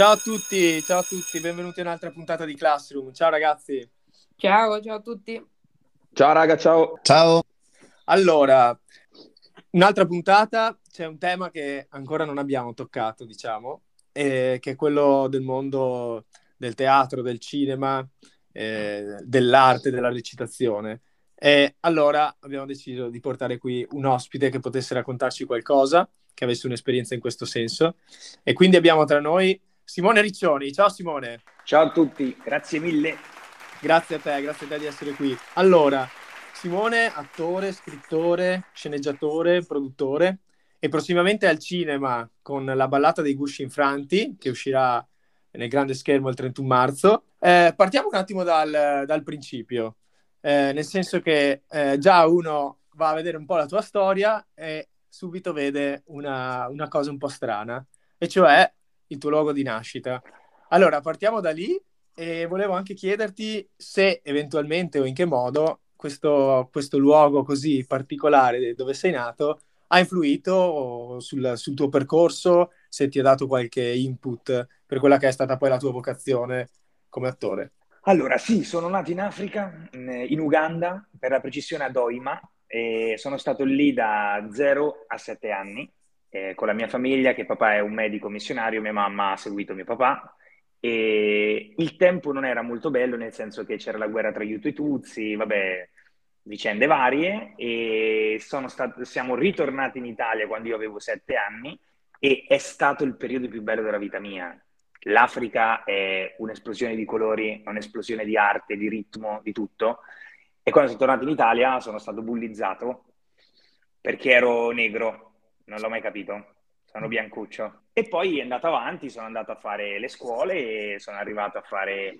Ciao a tutti, ciao a tutti, benvenuti a un'altra puntata di Classroom. Ciao ragazzi. Ciao, ciao a tutti. Ciao raga, ciao. Ciao. Allora, un'altra puntata, c'è un tema che ancora non abbiamo toccato, diciamo, eh, che è quello del mondo del teatro, del cinema, eh, dell'arte, della recitazione. E allora abbiamo deciso di portare qui un ospite che potesse raccontarci qualcosa, che avesse un'esperienza in questo senso. E quindi abbiamo tra noi Simone Riccioni. Ciao Simone. Ciao a tutti, grazie mille. Grazie a te, grazie a te di essere qui. Allora, Simone, attore, scrittore, sceneggiatore, produttore e prossimamente al cinema con La ballata dei gusci infranti che uscirà nel grande schermo il 31 marzo. Eh, partiamo un attimo dal, dal principio eh, nel senso che eh, già uno va a vedere un po' la tua storia e subito vede una, una cosa un po' strana, e cioè il tuo luogo di nascita. Allora, partiamo da lì e volevo anche chiederti se eventualmente o in che modo questo, questo luogo così particolare dove sei nato ha influito sul, sul, tuo percorso, se ti ha dato qualche input per quella che è stata poi la tua vocazione come attore. Allora, sì, sono nato in Africa, in Uganda, per la precisione ad Oima, e sono stato lì da 0 a 7 anni eh, con la mia famiglia, che papà è un medico missionario, mia mamma ha seguito mio papà. E il tempo non era molto bello, nel senso che c'era la guerra tra Hutu e Tutsi, vabbè, vicende varie. E stato, siamo ritornati in Italia quando io avevo 7 anni e è stato il periodo più bello della vita mia l'Africa è un'esplosione di colori, un'esplosione di arte, di ritmo, di tutto. E quando sono tornato in Italia sono stato bullizzato perché ero negro, non l'ho mai capito, sono biancuccio. E poi è andato avanti, sono andato a fare le scuole e sono arrivato a fare,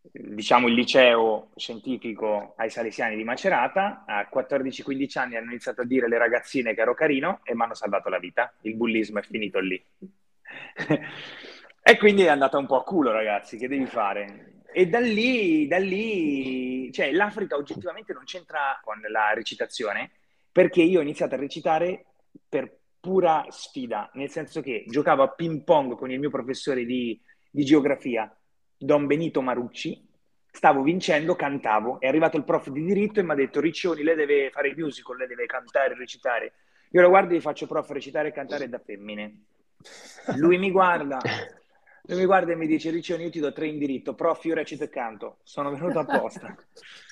diciamo, il liceo scientifico ai Salesiani di Macerata. A 14-15 anni hanno iniziato a dire le ragazzine che ero carino e mi hanno salvato la vita. Il bullismo è finito lì. E quindi è andata un po' a culo, ragazzi, che devi fare? E da lì, da lì, cioè l'Africa oggettivamente non c'entra con la recitazione, perché io ho iniziato a recitare per pura sfida, nel senso che giocavo a ping pong con il mio professore di, di geografia, Don Benito Marucci, stavo vincendo, cantavo, è arrivato il prof di diritto e mi ha detto Riccioni, lei deve fare il musical, lei deve cantare, recitare. Io lo guardo e gli faccio prof recitare e cantare da femmine. Lui mi guarda, lui mi guarda e mi dice, Riccione, io ti do tre in diritto, prof, io recito e canto, sono venuto apposta.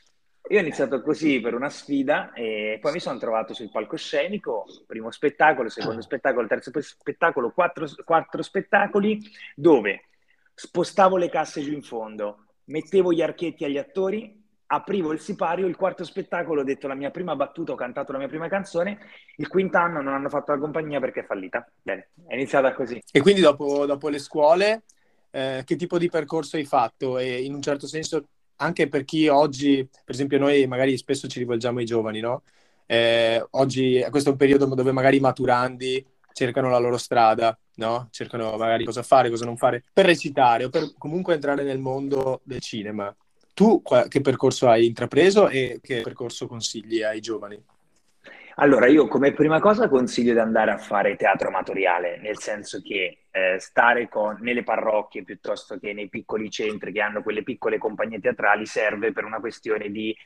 Io ho iniziato così per una sfida e poi mi sono trovato sul palcoscenico, primo spettacolo, secondo spettacolo, terzo spettacolo, quattro, quattro spettacoli, dove spostavo le casse giù in fondo, mettevo gli archetti agli attori, aprivo il sipario, il quarto spettacolo ho detto la mia prima battuta, ho cantato la mia prima canzone, il quinto anno non hanno fatto la compagnia perché è fallita. Bene, è iniziata così. E quindi dopo, dopo le scuole, eh, che tipo di percorso hai fatto? E in un certo senso, anche per chi oggi, per esempio noi magari spesso ci rivolgiamo ai giovani, no? Eh, oggi questo è un periodo dove magari i maturandi cercano la loro strada, no? Cercano magari cosa fare, cosa non fare, per recitare o per comunque entrare nel mondo del cinema. Tu che percorso hai intrapreso e che percorso consigli ai giovani? Allora, io come prima cosa consiglio di andare a fare teatro amatoriale, nel senso che eh, stare con, nelle parrocchie piuttosto che nei piccoli centri che hanno quelle piccole compagnie teatrali serve per una questione di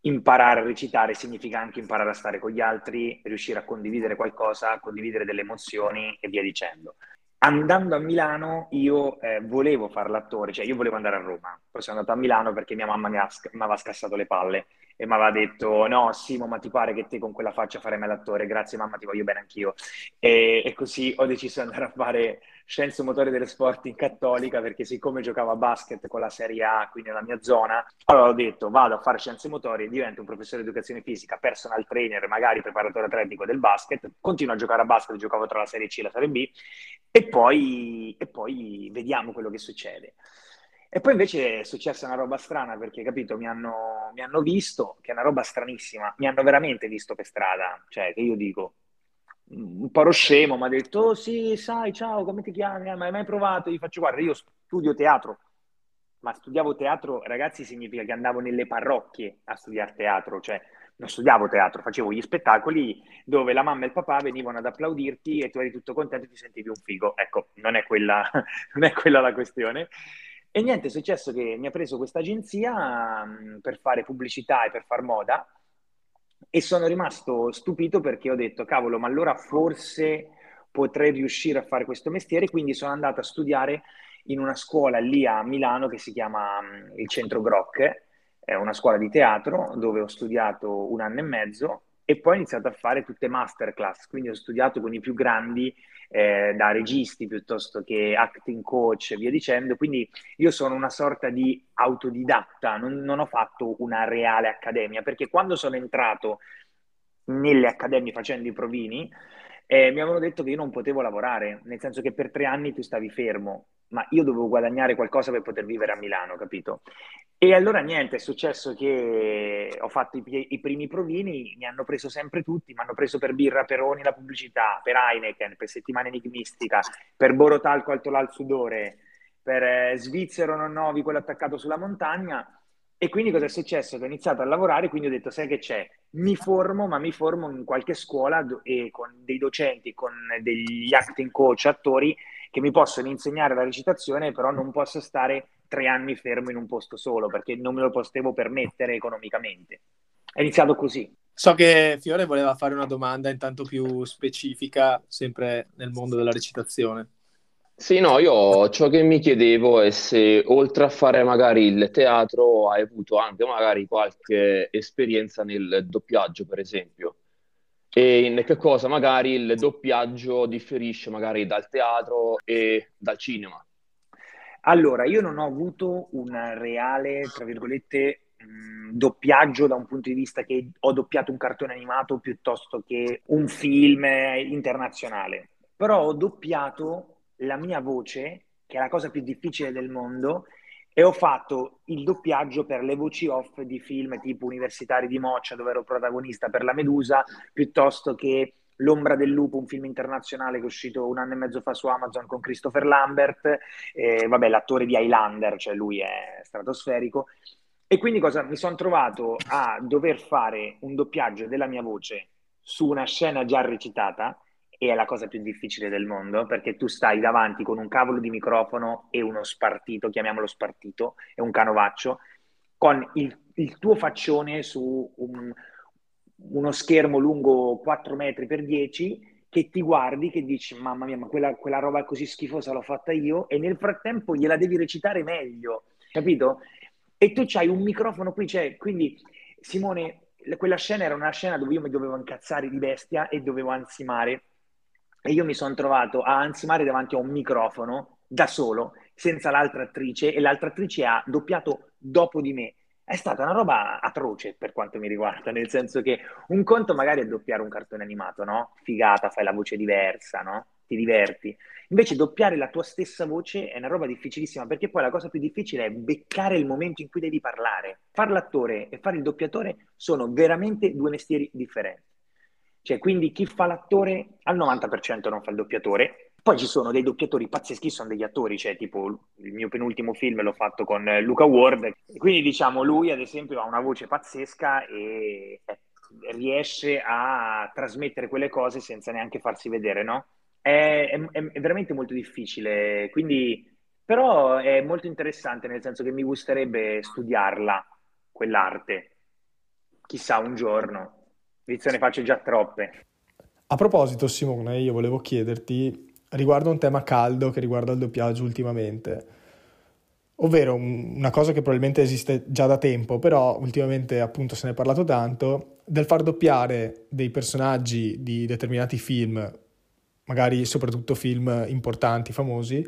imparare a recitare, significa anche imparare a stare con gli altri, riuscire a condividere qualcosa, condividere delle emozioni e via dicendo andando a Milano io eh, volevo fare l'attore, cioè io volevo andare a Roma, poi sono andato a Milano perché mia mamma mi, ha, mi aveva scassato le palle e mi aveva detto no Simo ma ti pare che te con quella faccia farei me l'attore, grazie mamma ti voglio bene anch'io. E, e così ho deciso di andare a fare scienze motorie delle sport in cattolica perché siccome giocavo a basket con la Serie A qui nella mia zona, allora ho detto vado a fare scienze motorie, divento un professore di educazione fisica, personal trainer, magari preparatore atletico del basket, continuo a giocare a basket, giocavo tra la Serie C e la Serie B e poi, e poi vediamo quello che succede. E poi invece è successa una roba strana perché, capito, mi hanno, mi hanno, visto, che è una roba stranissima, mi hanno veramente visto per strada, cioè che io dico, un po' scemo, mi ha detto, oh sì, sai, ciao, come ti chiami? Ma hai mai provato? Gli faccio, guarda, io studio teatro, ma studiavo teatro, ragazzi, significa che andavo nelle parrocchie a studiare teatro, cioè non studiavo teatro, facevo gli spettacoli dove la mamma e il papà venivano ad applaudirti e tu eri tutto contento e ti sentivi un figo. Ecco, non è quella, non è quella la questione. E niente, è successo che mi ha preso questa agenzia um, per fare pubblicità e per far moda e sono rimasto stupito perché ho detto, cavolo, ma allora forse potrei riuscire a fare questo mestiere, quindi sono andato a studiare in una scuola lì a Milano che si chiama il Centro Groc, è una scuola di teatro dove ho studiato un anno e mezzo e poi ho iniziato a fare tutte masterclass, quindi ho studiato con i più grandi, eh, da registi piuttosto che acting coach e via dicendo, quindi io sono una sorta di autodidatta, non, non ho fatto una reale accademia, perché quando sono entrato nelle accademie facendo i provini, eh, mi avevano detto che io non potevo lavorare, nel senso che per tre anni tu stavi fermo, ma io dovevo guadagnare qualcosa per poter vivere a Milano, capito? E allora niente, è successo che ho fatto i, i, primi provini, mi hanno preso sempre tutti, mi hanno preso per Birra Peroni la pubblicità, per Heineken, per Settimana Enigmistica, per Borotalco Alto al Sudore, per eh, Svizzero Non Novi, quello attaccato sulla montagna. E quindi cosa è successo? Che ho iniziato a lavorare, quindi ho detto, sai che c'è? Mi formo, ma mi formo in qualche scuola do- e con dei docenti, con degli acting coach, attori, che mi possono insegnare la recitazione, però non posso stare tre anni fermo in un posto solo, perché non me lo potevo permettere economicamente. È iniziato così. So che Fiore voleva fare una domanda intanto più specifica, sempre nel mondo della recitazione. Sì, no, io ciò che mi chiedevo è se oltre a fare magari il teatro hai avuto anche magari qualche esperienza nel doppiaggio, per esempio. E in che cosa magari il doppiaggio differisce magari dal teatro e dal cinema? Allora, io non ho avuto un reale, tra virgolette, mh, doppiaggio da un punto di vista che ho doppiato un cartone animato piuttosto che un film internazionale, però ho doppiato la mia voce, che è la cosa più difficile del mondo, e ho fatto il doppiaggio per le voci off di film tipo Universitari di Moccia, dove ero protagonista per La Medusa, piuttosto che L'ombra del lupo, un film internazionale che è uscito un anno e mezzo fa su Amazon con Christopher Lambert, eh, vabbè, l'attore di Highlander, cioè lui è stratosferico. E quindi cosa? Mi sono trovato a dover fare un doppiaggio della mia voce su una scena già recitata e è la cosa più difficile del mondo perché tu stai davanti con un cavolo di microfono e uno spartito, chiamiamolo spartito, e un canovaccio, con il, il tuo faccione su un, uno schermo lungo 4 metri per 10 che ti guardi, che dici mamma mia, ma quella, quella roba così schifosa l'ho fatta io e nel frattempo gliela devi recitare meglio, capito? E tu c'hai un microfono qui, cioè, quindi Simone, quella scena era una scena dove io mi dovevo incazzare di bestia e dovevo ansimare e io mi sono trovato a ansimare davanti a un microfono da solo, senza l'altra attrice, e l'altra attrice ha doppiato dopo di me. È stata una roba atroce per quanto mi riguarda, nel senso che un conto magari è doppiare un cartone animato, no? Figata, fai la voce diversa, no? Ti diverti. Invece doppiare la tua stessa voce è una roba difficilissima, perché poi la cosa più difficile è beccare il momento in cui devi parlare. Fare l'attore e fare il doppiatore sono veramente due mestieri differenti. Cioè, quindi chi fa l'attore al 90% non fa il doppiatore. Poi ci sono dei doppiatori pazzeschi, sono degli attori, cioè tipo il mio penultimo film l'ho fatto con Luca Ward, quindi diciamo lui ad esempio ha una voce pazzesca e eh, riesce a trasmettere quelle cose senza neanche farsi vedere, no? È, è, è veramente molto difficile, quindi però è molto interessante nel senso che mi gusterebbe studiarla, quell'arte, chissà un giorno. Inizio ne faccio già troppe. A proposito, Simone, io volevo chiederti riguardo un tema caldo che riguarda il doppiaggio ultimamente, ovvero una cosa che probabilmente esiste già da tempo, però ultimamente appunto se ne è parlato tanto, del far doppiare dei personaggi di determinati film, magari soprattutto film importanti, famosi,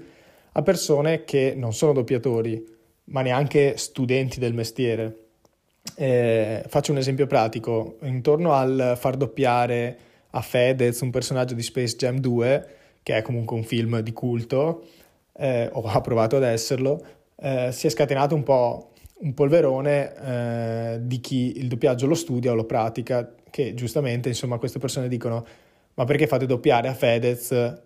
a persone che non sono doppiatori, ma neanche studenti del mestiere. Eh, faccio un esempio pratico, intorno al far doppiare a Fedez un personaggio di Space Jam 2, che è comunque un film di culto, eh, o ha provato ad esserlo, eh, si è scatenato un po' un polverone eh, di chi il doppiaggio lo studia o lo pratica, che giustamente insomma queste persone dicono ma perché fate doppiare a Fedez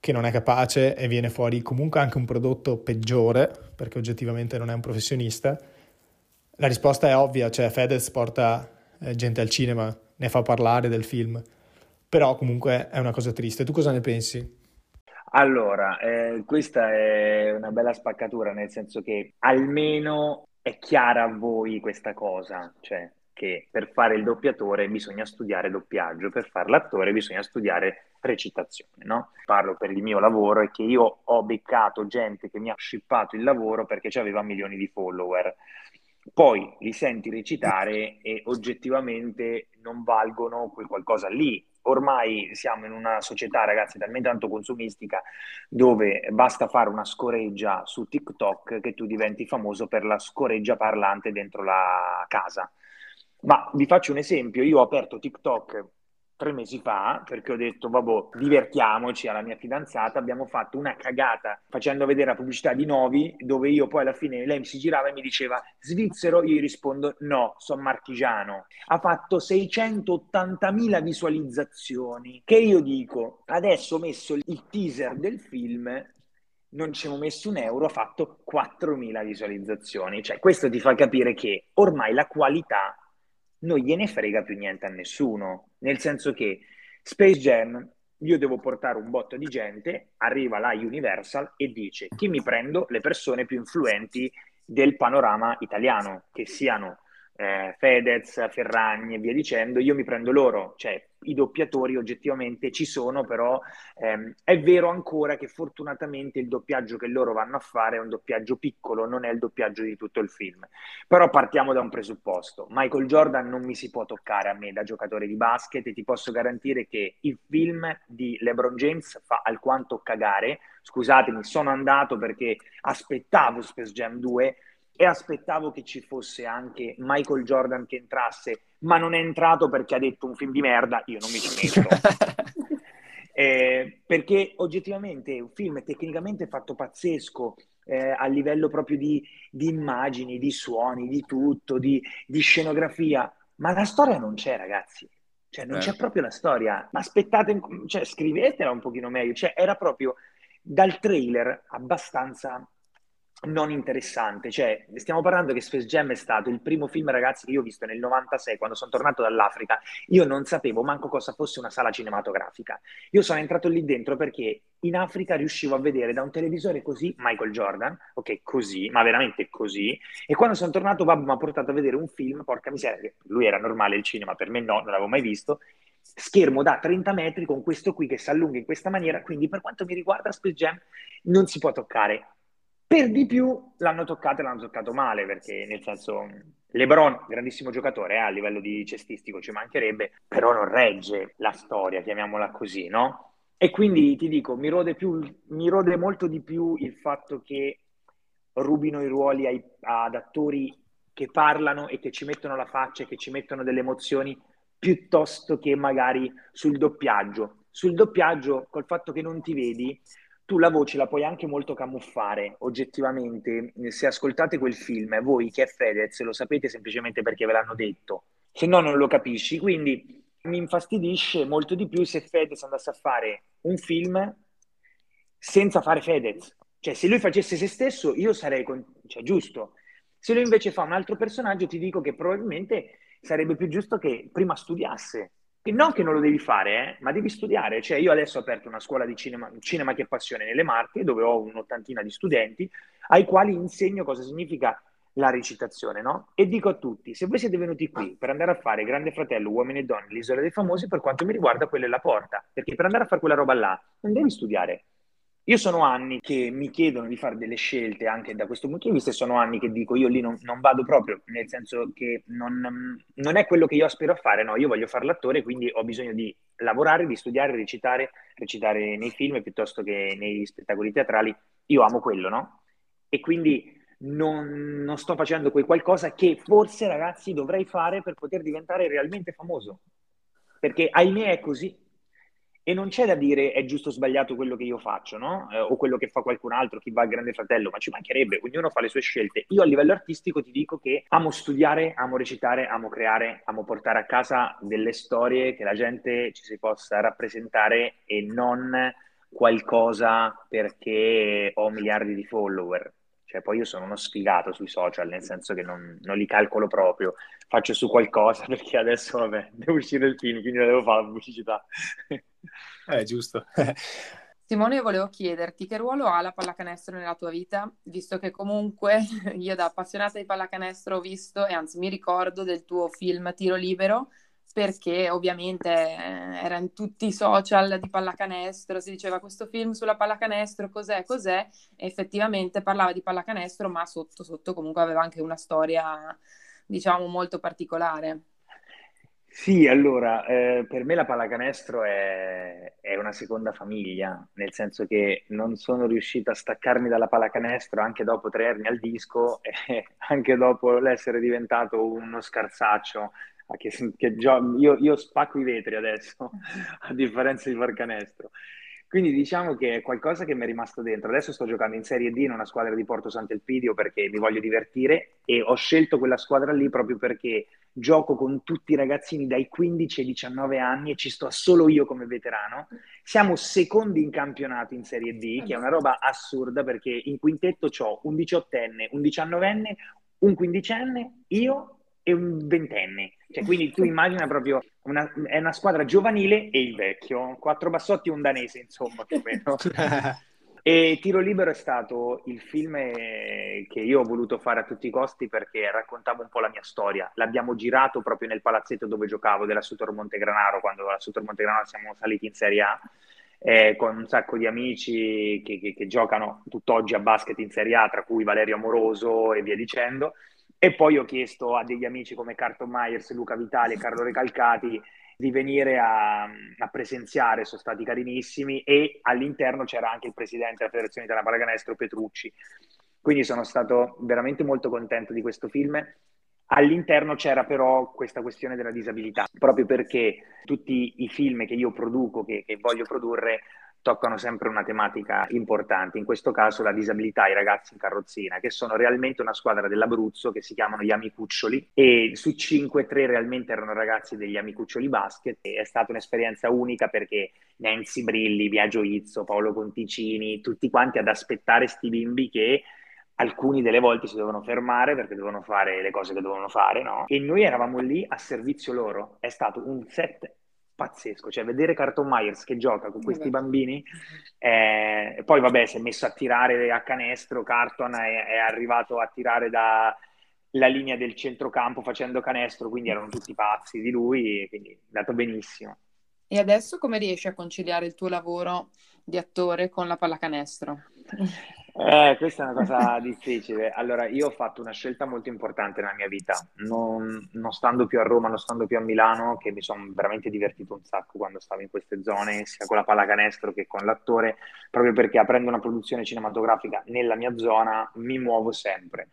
che non è capace e viene fuori comunque anche un prodotto peggiore, perché oggettivamente non è un professionista, la risposta è ovvia, cioè Fedez porta eh, gente al cinema ne fa parlare del film, però comunque è una cosa triste. Tu cosa ne pensi? Allora, eh, questa è una bella spaccatura, nel senso che almeno è chiara a voi questa cosa, cioè che per fare il doppiatore bisogna studiare doppiaggio, per fare l'attore bisogna studiare recitazione, no? Parlo per il mio lavoro e che io ho beccato gente che mi ha shippato il lavoro perché aveva milioni di follower. Poi li senti recitare e oggettivamente non valgono quel qualcosa lì. Ormai siamo in una società, ragazzi, talmente tanto consumistica dove basta fare una scoreggia su TikTok che tu diventi famoso per la scoreggia parlante dentro la casa. Ma vi faccio un esempio, io ho aperto TikTok tre mesi fa perché ho detto vabbè divertiamoci alla mia fidanzata. Abbiamo fatto una cagata facendo vedere la pubblicità di Novi dove io poi alla fine lei si girava e mi diceva svizzero? Io gli rispondo no sono marchigiano. Ha fatto 680.000 visualizzazioni. Che io dico? Adesso ho messo il teaser del film non ci abbiamo messo un euro, ha fatto 4.000 visualizzazioni. Cioè, questo ti fa capire che ormai la qualità non gliene frega più niente a nessuno, nel senso che Space Jam io devo portare un botto di gente, arriva la Universal e dice chi mi prendo? Le persone più influenti del panorama italiano, che siano eh, Fedez, Ferragni e via dicendo, io mi prendo loro, cioè i doppiatori oggettivamente ci sono, però ehm, è vero ancora che fortunatamente il doppiaggio che loro vanno a fare è un doppiaggio piccolo, non è il doppiaggio di tutto il film. Però partiamo da un presupposto, Michael Jordan non mi si può toccare a me da giocatore di basket e ti posso garantire che il film di LeBron James fa alquanto cagare, scusatemi, sono andato perché aspettavo Space Jam 2, e aspettavo che ci fosse anche Michael Jordan che entrasse, ma non è entrato perché ha detto un film di merda, io non mi ci metto. eh, perché oggettivamente è un film tecnicamente fatto pazzesco, eh, a livello proprio di, di, immagini, di suoni, di tutto, di, di, scenografia, ma la storia non c'è ragazzi. Cioè, non c'è proprio la storia. Ma aspettate, cioè, scrivetela un pochino meglio. Cioè, era proprio dal trailer abbastanza non interessante. Cioè, stiamo parlando che Space Jam è stato il primo film, ragazzi, che io ho visto nel 96, quando sono tornato dall'Africa. Io non sapevo manco cosa fosse una sala cinematografica. Io sono entrato lì dentro perché in Africa riuscivo a vedere da un televisore così Michael Jordan, ok, così, ma veramente così. E quando sono tornato, Babbo mi ha portato a vedere un film, porca miseria, lui era normale il cinema, per me no, non l'avevo mai visto. Schermo da 30 metri con questo qui che si allunga in questa maniera. Quindi, per quanto mi riguarda, Space Jam non si può toccare per di più l'hanno toccato e l'hanno toccato male, perché nel senso LeBron, grandissimo giocatore, eh, a livello di cestistico ci mancherebbe, però non regge la storia, chiamiamola così, no? E quindi ti dico, mi rode, più, mi rode molto di più il fatto che rubino i ruoli ai, ad attori che parlano e che ci mettono la faccia e che ci mettono delle emozioni piuttosto che magari sul doppiaggio. Sul doppiaggio, col fatto che non ti vedi, tu la voce la puoi anche molto camuffare, oggettivamente. Se ascoltate quel film, voi che è Fedez, lo sapete semplicemente perché ve l'hanno detto, se no non lo capisci. Quindi mi infastidisce molto di più se Fedez andasse a fare un film senza fare Fedez. Cioè, se lui facesse se stesso, io sarei con... cioè, giusto. Se lui invece fa un altro personaggio, ti dico che probabilmente sarebbe più giusto che prima studiasse e non che non lo devi fare, eh, ma devi studiare. Cioè, io adesso ho aperto una scuola di cinema, cinema che passione nelle Marche, dove ho un'ottantina di studenti, ai quali insegno cosa significa la recitazione, no? E dico a tutti, se voi siete venuti qui per andare a fare Grande Fratello, Uomini e Donne, l'Isola dei Famosi, per quanto mi riguarda, quella è la porta. Perché per andare a fare quella roba là, non devi studiare, io sono anni che mi chiedono di fare delle scelte anche da questo punto di vista sono anni che dico io lì non, non vado proprio, nel senso che non, non, è quello che io aspiro a fare, no, io voglio fare l'attore, quindi ho bisogno di lavorare, di studiare, recitare, recitare nei film piuttosto che nei spettacoli teatrali, io amo quello, no? E quindi non, non sto facendo quel qualcosa che forse ragazzi dovrei fare per poter diventare realmente famoso, perché ahimè è così, e non c'è da dire è giusto o sbagliato quello che io faccio, no? Eh, o quello che fa qualcun altro, chi va al Grande Fratello, ma ci mancherebbe, ognuno fa le sue scelte. Io a livello artistico ti dico che amo studiare, amo recitare, amo creare, amo portare a casa delle storie che la gente ci si possa rappresentare e non qualcosa perché ho miliardi di follower. Cioè, poi io sono uno sfigato sui social, nel senso che non, non li calcolo proprio, faccio su qualcosa perché adesso, vabbè, devo uscire il film, quindi devo fare la pubblicità. Eh, giusto. Simone, volevo chiederti che ruolo ha la pallacanestro nella tua vita, visto che comunque io da appassionata di pallacanestro ho visto e anzi mi ricordo del tuo film Tiro Libero, perché ovviamente eh, era in tutti i social di pallacanestro, si diceva questo film sulla pallacanestro, cos'è, cos'è, e effettivamente parlava di pallacanestro, ma sotto, sotto comunque aveva anche una storia, diciamo, molto particolare. Sì, allora, eh, per me la pallacanestro è, è una seconda famiglia, nel senso che non sono riuscito a staccarmi dalla pallacanestro anche dopo tre anni al disco e anche dopo l'essere diventato uno scarsaccio. Che, che gio- io, io spacco i vetri adesso, a differenza di pallacanestro. Quindi diciamo che è qualcosa che mi è rimasto dentro. Adesso sto giocando in Serie D in una squadra di Porto Sant'Elpidio perché mi voglio divertire e ho scelto quella squadra lì proprio perché gioco con tutti i ragazzini dai 15 ai 19 anni e ci sto solo io come veterano. Siamo secondi in campionato in Serie D, che è una roba assurda perché in quintetto ho un 18enne, un 19enne, un quindicenne, io e un ventenne. Cioè, quindi tu immagina proprio una, è una squadra giovanile e il vecchio, quattro bassotti e un danese, insomma, più o meno. E Tiro Libero è stato il film che io ho voluto fare a tutti i costi perché raccontava un po' la mia storia. L'abbiamo girato proprio nel palazzetto dove giocavo della Sutor Montegranaro, quando alla Sutor Montegranaro siamo saliti in Serie A, eh, con un sacco di amici che, che, che, giocano tutt'oggi a basket in Serie A, tra cui Valerio Amoroso e via dicendo. E poi ho chiesto a degli amici come Carton Myers, Luca Vitale e Carlo Recalcati di venire a, a, presenziare, sono stati carinissimi e all'interno c'era anche il presidente della Federazione Italiana Pallacanestro Petrucci. Quindi sono stato veramente molto contento di questo film. All'interno c'era però questa questione della disabilità, proprio perché tutti i film che io produco, che, che voglio produrre, toccano sempre una tematica importante, in questo caso la disabilità ai ragazzi in carrozzina, che sono realmente una squadra dell'Abruzzo che si chiamano gli Amicuccioli e su 5 3 realmente erano ragazzi degli Amicuccioli Basket e è stata un'esperienza unica perché Nancy Brilli, Biagio Izzo, Paolo Conticini, tutti quanti ad aspettare sti bimbi che alcuni delle volte si dovevano fermare perché dovevano fare le cose che dovevano fare, no? E noi eravamo lì a servizio loro. È stato un set pazzesco, cioè vedere Carton Myers che gioca con questi bambini, eh, poi vabbè si è messo a tirare a canestro, Carton è, è arrivato a tirare da la linea del centrocampo facendo canestro, quindi erano tutti pazzi di lui, quindi è andato benissimo. E adesso come riesci a conciliare il tuo lavoro di attore con la pallacanestro? Eh, questa è una cosa difficile. Allora, io ho fatto una scelta molto importante nella mia vita, non, non stando più a Roma, non stando più a Milano, che mi sono veramente divertito un sacco quando stavo in queste zone, sia con la pallacanestro che con l'attore, proprio perché aprendo una produzione cinematografica nella mia zona mi muovo sempre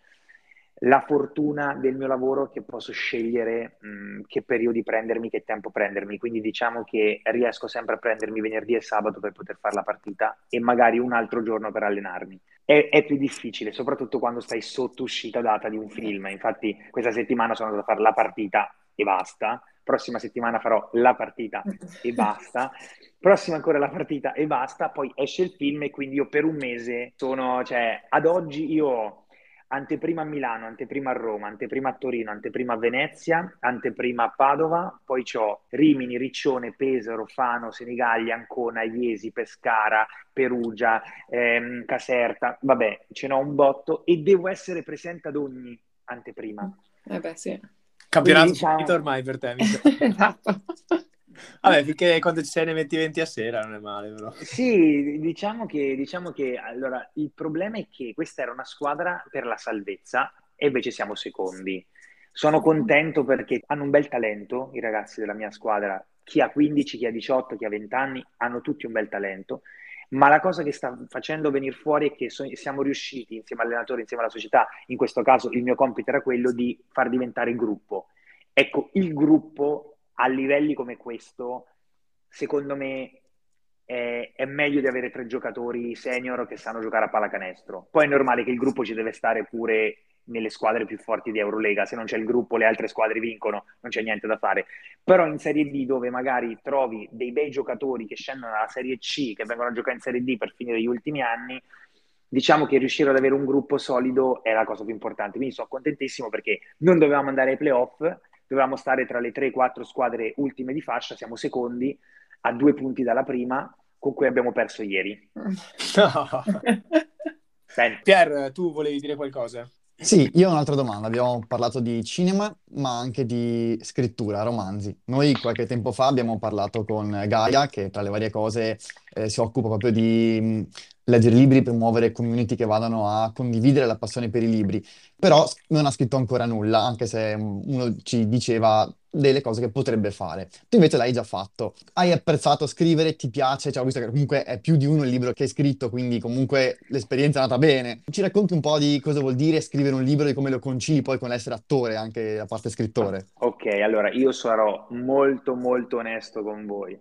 la fortuna del mio lavoro che posso scegliere mh, che periodi prendermi, che tempo prendermi, quindi diciamo che riesco sempre a prendermi venerdì e sabato per poter fare la partita e magari un altro giorno per allenarmi. È, è più difficile, soprattutto quando stai sotto uscita data di un film, infatti questa settimana sono andato a fare la partita e basta, prossima settimana farò la partita e basta, prossima ancora la partita e basta, poi esce il film e quindi io per un mese sono, cioè ad oggi io anteprima a Milano, anteprima a Roma, anteprima a Torino, anteprima a Venezia, anteprima a Padova, poi ho Rimini, Riccione, Pesaro, Fano, Senigallia, Ancona, Iesi, Pescara, Perugia, ehm, Caserta, vabbè, ce n'ho un botto e devo essere presente ad ogni anteprima. Eh beh, sì. Campionato diciamo... ormai per te. esatto. Vabbè, finché quando ci sei ne metti 20 a sera non è male, però. Sì, diciamo che, diciamo che allora, il problema è che questa era una squadra per la salvezza e invece siamo secondi. Sono contento perché hanno un bel talento i ragazzi della mia squadra, chi ha 15, chi ha 18, chi ha 20 anni, hanno tutti un bel talento, ma la cosa che sta facendo venire fuori è che so- siamo riusciti insieme all'allenatore, insieme alla società, in questo caso il mio compito era quello di far diventare gruppo. Ecco, il gruppo a livelli come questo, secondo me è, è, meglio di avere tre giocatori senior che sanno giocare a pallacanestro. Poi è normale che il gruppo ci deve stare pure nelle squadre più forti di Eurolega. Se non c'è il gruppo, le altre squadre vincono, non c'è niente da fare. Però in Serie D, dove magari trovi dei bei giocatori che scendono dalla Serie C, che vengono a giocare in Serie D per finire gli ultimi anni, diciamo che riuscire ad avere un gruppo solido è la cosa più importante. Quindi sono contentissimo perché non dovevamo andare ai playoff, dovevamo stare tra le 3-4 squadre ultime di fascia, siamo secondi a due punti dalla prima, con cui abbiamo perso ieri. No. Pier, tu volevi dire qualcosa? Sì, io ho un'altra domanda. Abbiamo parlato di cinema, ma anche di scrittura, romanzi. Noi qualche tempo fa abbiamo parlato con Gaia, che tra le varie cose eh, si occupa proprio di mh, leggere libri, promuovere community che vadano a condividere la passione per i libri. Però non ha scritto ancora nulla, anche se uno ci diceva delle cose che potrebbe fare. Tu invece l'hai già fatto. Hai apprezzato scrivere, ti piace, cioè, ho visto che comunque è più di uno il libro che hai scritto, quindi comunque l'esperienza è andata bene. Ci racconti un po' di cosa vuol dire scrivere un libro e come lo concili poi con l'essere attore, anche la parte scrittore. Ok, allora io sarò molto molto onesto con voi.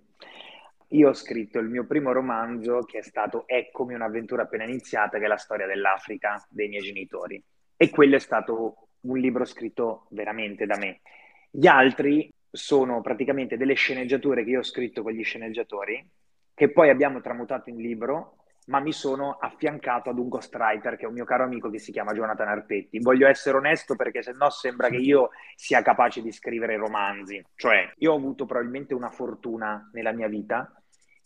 Io ho scritto il mio primo romanzo che è stato Eccomi un'avventura appena iniziata, che è la storia dell'Africa dei miei genitori. E quello è stato un libro scritto veramente da me. Gli altri sono praticamente delle sceneggiature che io ho scritto con gli sceneggiatori, che poi abbiamo tramutato in libro, ma mi sono affiancato ad un ghostwriter che è un mio caro amico che si chiama Jonathan Arpetti. Voglio essere onesto perché se no sembra che io sia capace di scrivere romanzi. Cioè, io ho avuto probabilmente una fortuna nella mia vita,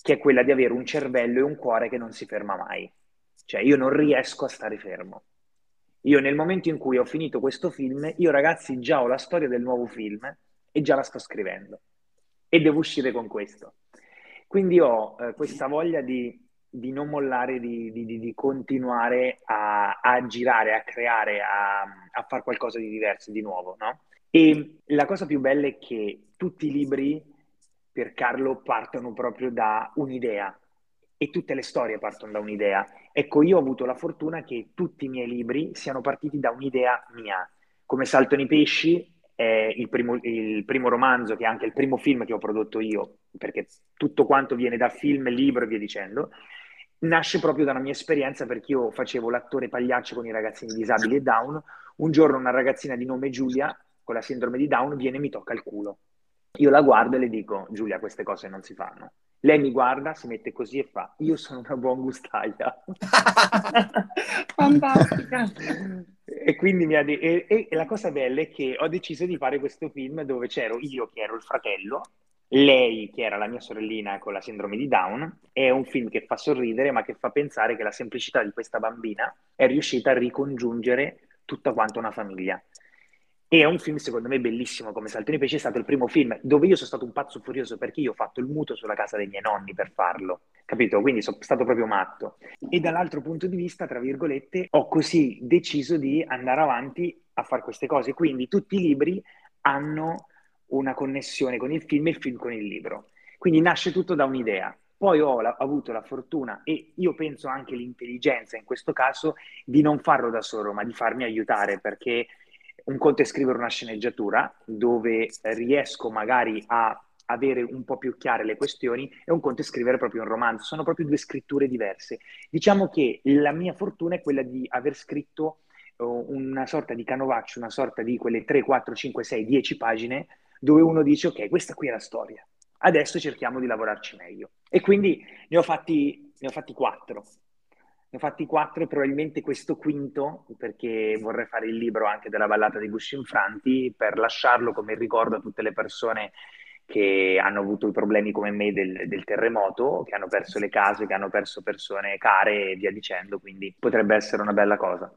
che è quella di avere un cervello e un cuore che non si ferma mai. Cioè, io non riesco a stare fermo. Io nel momento in cui ho finito questo film, io ragazzi già ho la storia del nuovo film e già la sto scrivendo e devo uscire con questo. Quindi ho eh, questa voglia di, di, non mollare, di, di, di continuare a, a, girare, a creare, a, a fare qualcosa di diverso, di nuovo, no? E la cosa più bella è che tutti i libri per Carlo partono proprio da un'idea e tutte le storie partono da un'idea. Ecco, io ho avuto la fortuna che tutti i miei libri siano partiti da un'idea mia. Come Saltano i pesci è il primo, il primo romanzo, che è anche il primo film che ho prodotto io, perché tutto quanto viene da film, libro e via dicendo, nasce proprio dalla mia esperienza perché io facevo l'attore pagliaccio con i ragazzini disabili e Down. Un giorno una ragazzina di nome Giulia, con la sindrome di Down, viene e mi tocca il culo. Io la guardo e le dico, Giulia, queste cose non si fanno. Lei mi guarda, si mette così e fa: Io sono una buon gustaia. Fantastica. e quindi mi ha de- e, e, la cosa bella è che ho deciso di fare questo film dove c'ero io che ero il fratello, lei che era la mia sorellina con la sindrome di Down. È un film che fa sorridere, ma che fa pensare che la semplicità di questa bambina è riuscita a ricongiungere tutta quanta una famiglia. E è un film, secondo me, bellissimo come Salto nei Pesci. È stato il primo film dove io sono stato un pazzo furioso perché io ho fatto il mutuo sulla casa dei miei nonni per farlo. Capito? Quindi sono stato proprio matto. E dall'altro punto di vista, tra virgolette, ho così deciso di andare avanti a fare queste cose. Quindi tutti i libri hanno una connessione con il film e il film con il libro. Quindi nasce tutto da un'idea. Poi ho la, avuto la fortuna e io penso anche l'intelligenza in questo caso di non farlo da solo, ma di farmi aiutare perché un conto è scrivere una sceneggiatura dove riesco magari a avere un po' più chiare le questioni e un conto è scrivere proprio un romanzo. Sono proprio due scritture diverse. Diciamo che la mia fortuna è quella di aver scritto uh, una sorta di canovaccio, una sorta di quelle 3, 4, 5, 6, 10 pagine dove uno dice ok, questa qui è la storia. Adesso cerchiamo di lavorarci meglio. E quindi ne ho fatti, ne ho fatti quattro ne ho fatti quattro e probabilmente questo quinto, perché vorrei fare il libro anche della ballata dei Gusci Infranti, per lasciarlo come ricordo a tutte le persone che hanno avuto i problemi come me del, del, terremoto, che hanno perso le case, che hanno perso persone care e via dicendo, quindi potrebbe essere una bella cosa.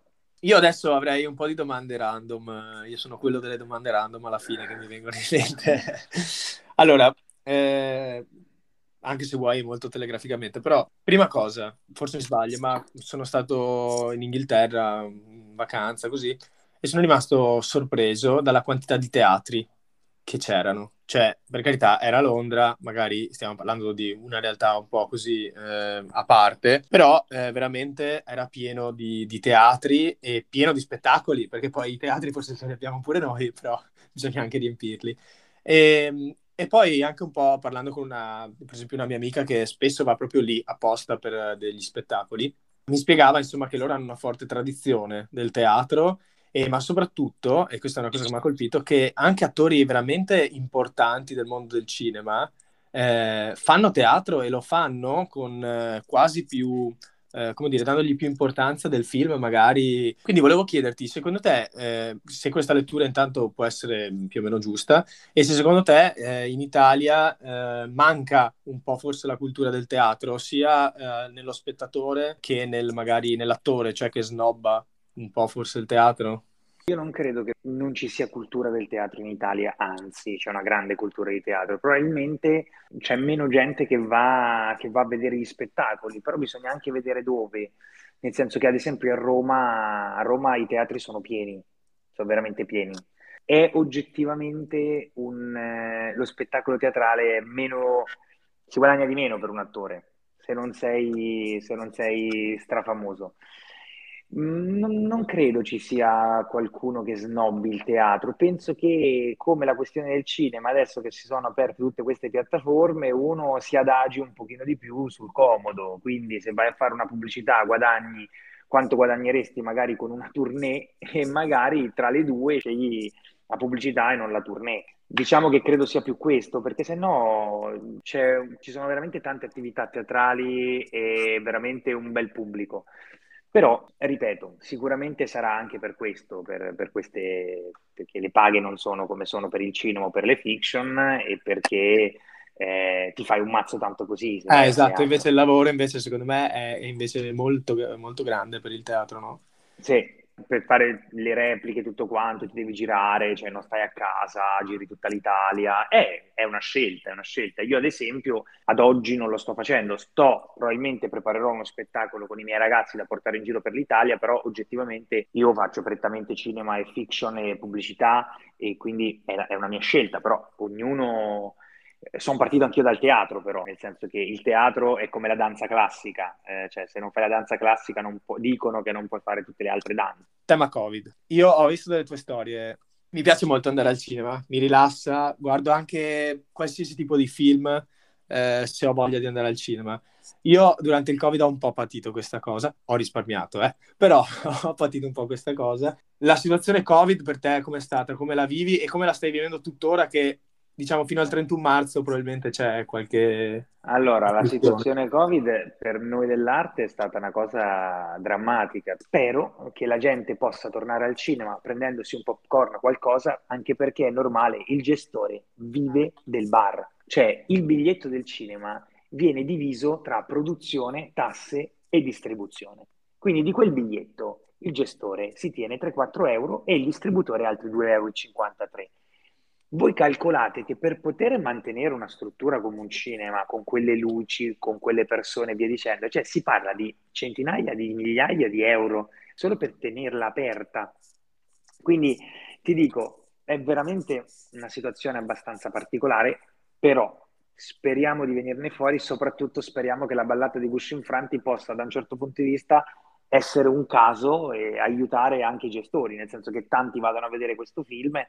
Io adesso avrei un po' di domande random, io sono quello delle domande random alla fine che mi vengono in mente. allora, eh, anche se vuoi molto telegraficamente, però prima cosa, forse mi sbaglio, ma sono stato in Inghilterra in vacanza così e sono rimasto sorpreso dalla quantità di teatri che c'erano. Cioè, per carità, era Londra, magari stiamo parlando di una realtà un po' così eh, a parte, però eh, veramente era pieno di, di, teatri e pieno di spettacoli, perché poi i teatri forse ce li abbiamo pure noi, però bisogna anche riempirli. E, ehm, e poi anche un po' parlando con una, per esempio una mia amica che spesso va proprio lì apposta per eh, degli spettacoli, mi spiegava insomma che loro hanno una forte tradizione del teatro, e, ma soprattutto, e questa è una cosa che mi ha colpito, che anche attori veramente importanti del mondo del cinema eh, fanno teatro e lo fanno con eh, quasi più eh, come dire, dandogli più importanza del film magari. Quindi volevo chiederti, secondo te, eh, se questa lettura intanto può essere più o meno giusta e se secondo te eh, in Italia eh, manca un po' forse la cultura del teatro, sia eh, nello spettatore che nel, magari nell'attore, cioè che snobba un po' forse il teatro? Io non credo che non ci sia cultura del teatro in Italia, anzi c'è una grande cultura di teatro. Probabilmente c'è meno gente che va, che va a vedere gli spettacoli, però bisogna anche vedere dove. Nel senso che ad esempio a Roma, a Roma i teatri sono pieni, sono veramente pieni. È oggettivamente un, eh, lo spettacolo teatrale meno, si guadagna di meno per un attore se non sei, se non sei strafamoso. Non, non, credo ci sia qualcuno che snobbi il teatro. Penso che, come la questione del cinema, adesso che si sono aperte tutte queste piattaforme, uno si adagi un pochino di più sul comodo. Quindi, se vai a fare una pubblicità, guadagni quanto guadagneresti magari con una tournée e magari tra le due scegli la pubblicità e non la tournée. Diciamo che credo sia più questo, perché se no ci sono veramente tante attività teatrali e veramente un bel pubblico. Però, ripeto, sicuramente sarà anche per questo, per, per queste, perché le paghe non sono come sono per il cinema o per le fiction e perché eh, ti fai un mazzo tanto così. Eh, esatto, invece il lavoro invece secondo me è invece molto, molto grande per il teatro, no? Sì, per fare le repliche tutto quanto ti devi girare, cioè non stai a casa, giri tutta l'Italia, è, è, una scelta, è una scelta. Io ad esempio ad oggi non lo sto facendo, sto, probabilmente preparerò uno spettacolo con i miei ragazzi da portare in giro per l'Italia, però oggettivamente io faccio prettamente cinema e fiction e pubblicità e quindi è, è una mia scelta, però ognuno sono partito anch'io dal teatro, però, nel senso che il teatro è come la danza classica, eh, cioè se non fai la danza classica pu- dicono che non puoi fare tutte le altre danze. Tema Covid. Io ho visto delle tue storie, mi piace molto andare al cinema, mi rilassa, guardo anche qualsiasi tipo di film eh, se ho voglia di andare al cinema. Io durante il Covid ho un po' patito questa cosa, ho risparmiato, eh, però ho patito un po' questa cosa. La situazione Covid per te com'è stata? Come la vivi e come la stai vivendo tuttora che diciamo fino al 31 marzo probabilmente c'è qualche... Allora, la situazione Covid per noi dell'arte è stata una cosa drammatica. Spero che la gente possa tornare al cinema prendendosi un popcorn o qualcosa, anche perché è normale, il gestore vive del bar. Cioè, il biglietto del cinema viene diviso tra produzione, tasse e distribuzione. Quindi di quel biglietto il gestore si tiene 3-4 euro e il distributore altri 2,53 euro. Voi calcolate che per poter mantenere una struttura come un cinema, con quelle luci, con quelle persone via dicendo, cioè si parla di centinaia di migliaia di euro solo per tenerla aperta. Quindi ti dico, è veramente una situazione abbastanza particolare, però speriamo di venirne fuori, soprattutto speriamo che la ballata di Bush Infranti possa da un certo punto di vista essere un caso e aiutare anche i gestori, nel senso che tanti vadano a vedere questo film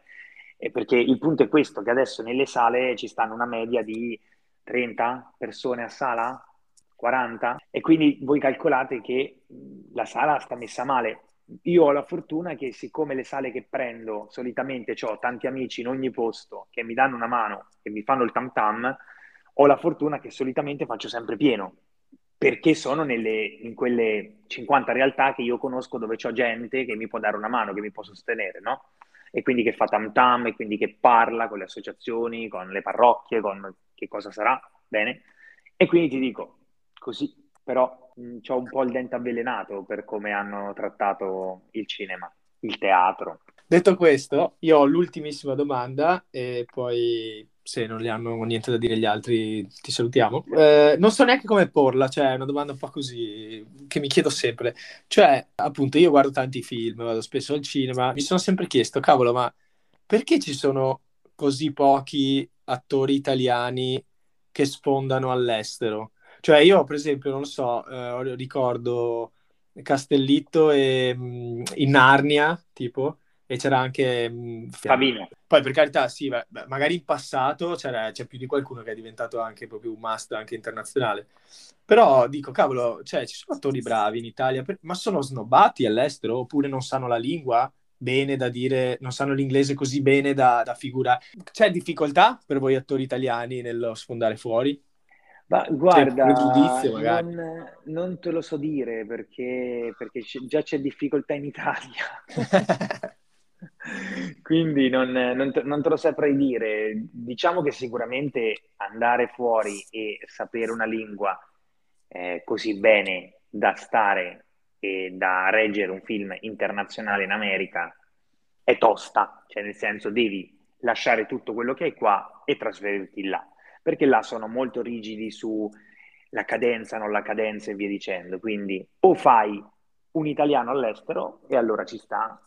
perché il punto è questo, che adesso nelle sale ci stanno una media di 30 persone a sala, 40, e quindi voi calcolate che la sala sta messa male. Io ho la fortuna che siccome le sale che prendo solitamente ho tanti amici in ogni posto che mi danno una mano e mi fanno il tam tam, ho la fortuna che solitamente faccio sempre pieno, perché sono nelle, in quelle 50 realtà che io conosco dove c'ho gente che mi può dare una mano, che mi può sostenere, no? E quindi che fa tam tam e quindi che parla con le associazioni, con le parrocchie, con che cosa sarà, bene? E quindi ti dico, così, però ho un po' il dente avvelenato per come hanno trattato il cinema, il teatro. Detto questo, io ho l'ultimissima domanda e poi se non li hanno niente da dire gli altri, ti salutiamo. Eh, non so neanche come porla, cioè è una domanda un po' così che mi chiedo sempre. Cioè, appunto, io guardo tanti film, vado spesso al cinema, mi sono sempre chiesto, cavolo, ma perché ci sono così pochi attori italiani che sfondano all'estero? Cioè, io, per esempio, non so, eh, ricordo Castellitto e mh, in Narnia, tipo, e c'era anche mh, Fabino. Poi per carità, sì, beh, magari in passato c'è più di qualcuno che è diventato anche proprio un must anche internazionale. Però dico, cavolo, cioè, ci sono attori bravi in Italia, per... ma sono snobbati all'estero oppure non sanno la lingua bene da dire, non sanno l'inglese così bene da, da figurare. C'è difficoltà per voi attori italiani nello sfondare fuori? Ma guarda, pregiudizio, magari. non, non te lo so dire perché, perché c'è- già c'è difficoltà in Italia. Quindi non, non te, non te lo saprei dire. Diciamo che sicuramente andare fuori e sapere una lingua eh, così bene da stare e da reggere un film internazionale in America è tosta, cioè nel senso devi lasciare tutto quello che hai qua e trasferirti là, perché là sono molto rigidi sulla cadenza, non la cadenza e via dicendo. Quindi o fai un italiano all'estero e allora ci sta,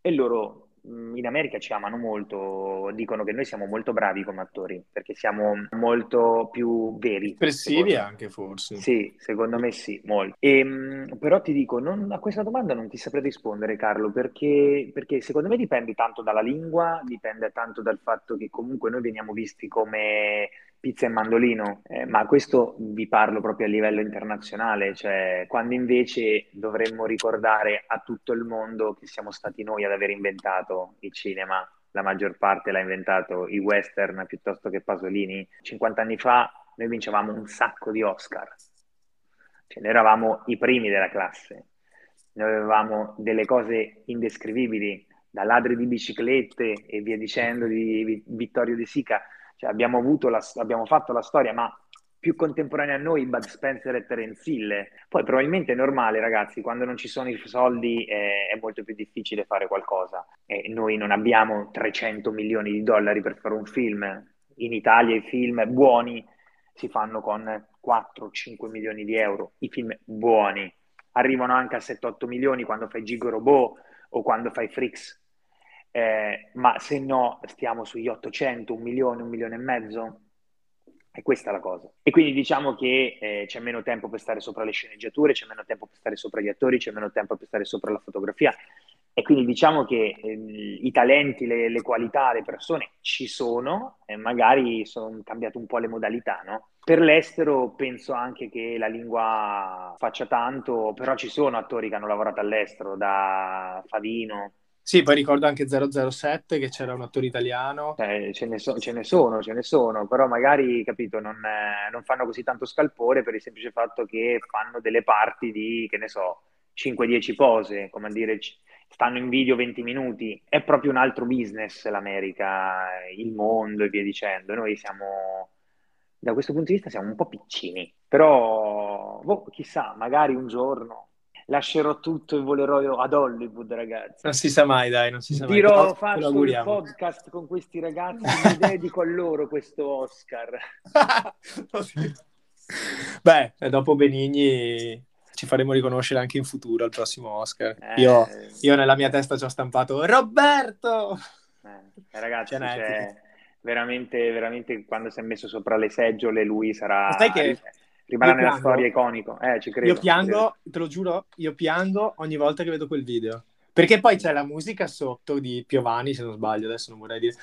e loro mh, in America ci amano molto, dicono che noi siamo molto bravi come attori, perché siamo molto più veri. Espressivi anche, forse. Sì, secondo me sì, molto. E, mh, però ti dico, non- a questa domanda non ti saprei rispondere, Carlo, perché, perché secondo me dipende tanto dalla lingua, dipende tanto dal fatto che comunque noi veniamo visti come pizza e mandolino, eh, ma questo vi parlo proprio a livello internazionale, cioè quando invece dovremmo ricordare a tutto il mondo che siamo stati noi ad aver inventato il cinema. La maggior parte l'ha inventato i western piuttosto che Pasolini. 50 anni fa noi vincevamo un sacco di Oscar. Cioè, noi eravamo i primi della classe. Noi avevamo delle cose indescrivibili, da ladri di biciclette e via dicendo di Vi- Vittorio De Sica. Cioè, abbiamo la- abbiamo fatto la storia, ma più contemporanea a noi Bud Spencer e Terence Hill. Poi probabilmente è normale, ragazzi, quando non ci sono i soldi eh, è molto più difficile fare qualcosa. E noi non abbiamo 300 milioni di dollari per fare un film. In Italia i film buoni si fanno con 4-5 milioni di euro, i film buoni. Arrivano anche a 7-8 milioni quando fai Gigo Robot o quando fai Freaks. Eh, ma se no stiamo sugli 800, un milione, un milione e mezzo. E questa è la cosa. E quindi diciamo che eh, c'è meno tempo per stare sopra le sceneggiature, c'è meno tempo per stare sopra gli attori, c'è meno tempo per stare sopra la fotografia. E quindi diciamo che eh, i talenti, le, le qualità, le persone ci sono e magari sono cambiate un po' le modalità, no? Per l'estero penso anche che la lingua faccia tanto, però ci sono attori che hanno lavorato all'estero, da Favino, Sì, poi ricordo anche 007 che c'era un attore italiano. cioè, ce ne, so- ce ne sono, ce ne sono, però magari, capito, non, eh, non fanno così tanto scalpore per il semplice fatto che fanno delle parti di, che ne so, 5-10 pose, come a dire, stanno in video 20 minuti. È proprio un altro business l'America, il mondo e via dicendo. Noi siamo, da questo punto di vista, siamo un po' piccini, però, boh, chissà, magari un giorno lascerò tutto e volerò ad Hollywood, ragazzi. Non si sa mai, dai, non si sa mai. Dirò, faccio auguriamo. podcast con questi ragazzi, mi dedico a loro questo Oscar. Beh, dopo Benigni ci faremo riconoscere anche in futuro al prossimo Oscar. Eh, Io, io nella mia testa ci ho stampato Roberto! eh, ragazzi, cioè, un'etica. veramente, veramente quando si è messo sopra le seggiole lui sarà... Ma sai che rimarrà nella piango? storia iconico. Eh, ci credo. Io piango, te lo giuro, io piango ogni volta che vedo quel video. Perché poi c'è la musica sotto di Piovani, se non sbaglio, adesso non vorrei dire,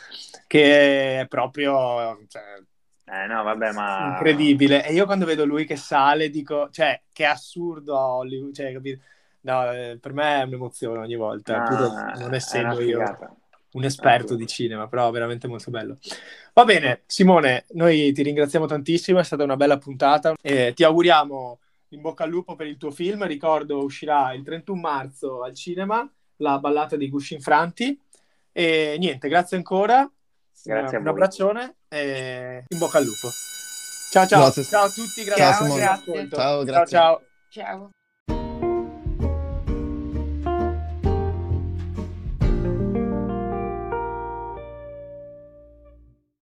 che è proprio cioè. Eh, no, vabbè, ma... incredibile. E io quando vedo lui che sale dico, cioè, che assurdo Hollywood, cioè, capito? No, eh, per me è un'emozione ogni volta, Ah, non essendo io. Un esperto di cinema, però veramente molto bello. Va bene, Simone, noi ti ringraziamo tantissimo, è stata una bella puntata e ti auguriamo in bocca al lupo per il tuo film. Ricordo uscirà il 31 marzo al cinema la ballata dei Gusci Infranti. E niente, grazie ancora. Grazie a un voi. abbraccione e in bocca al lupo. Ciao ciao. Grazie. Ciao a tutti, grazie. Ciao. Ciao, ciao grazie. ciao. Ciao.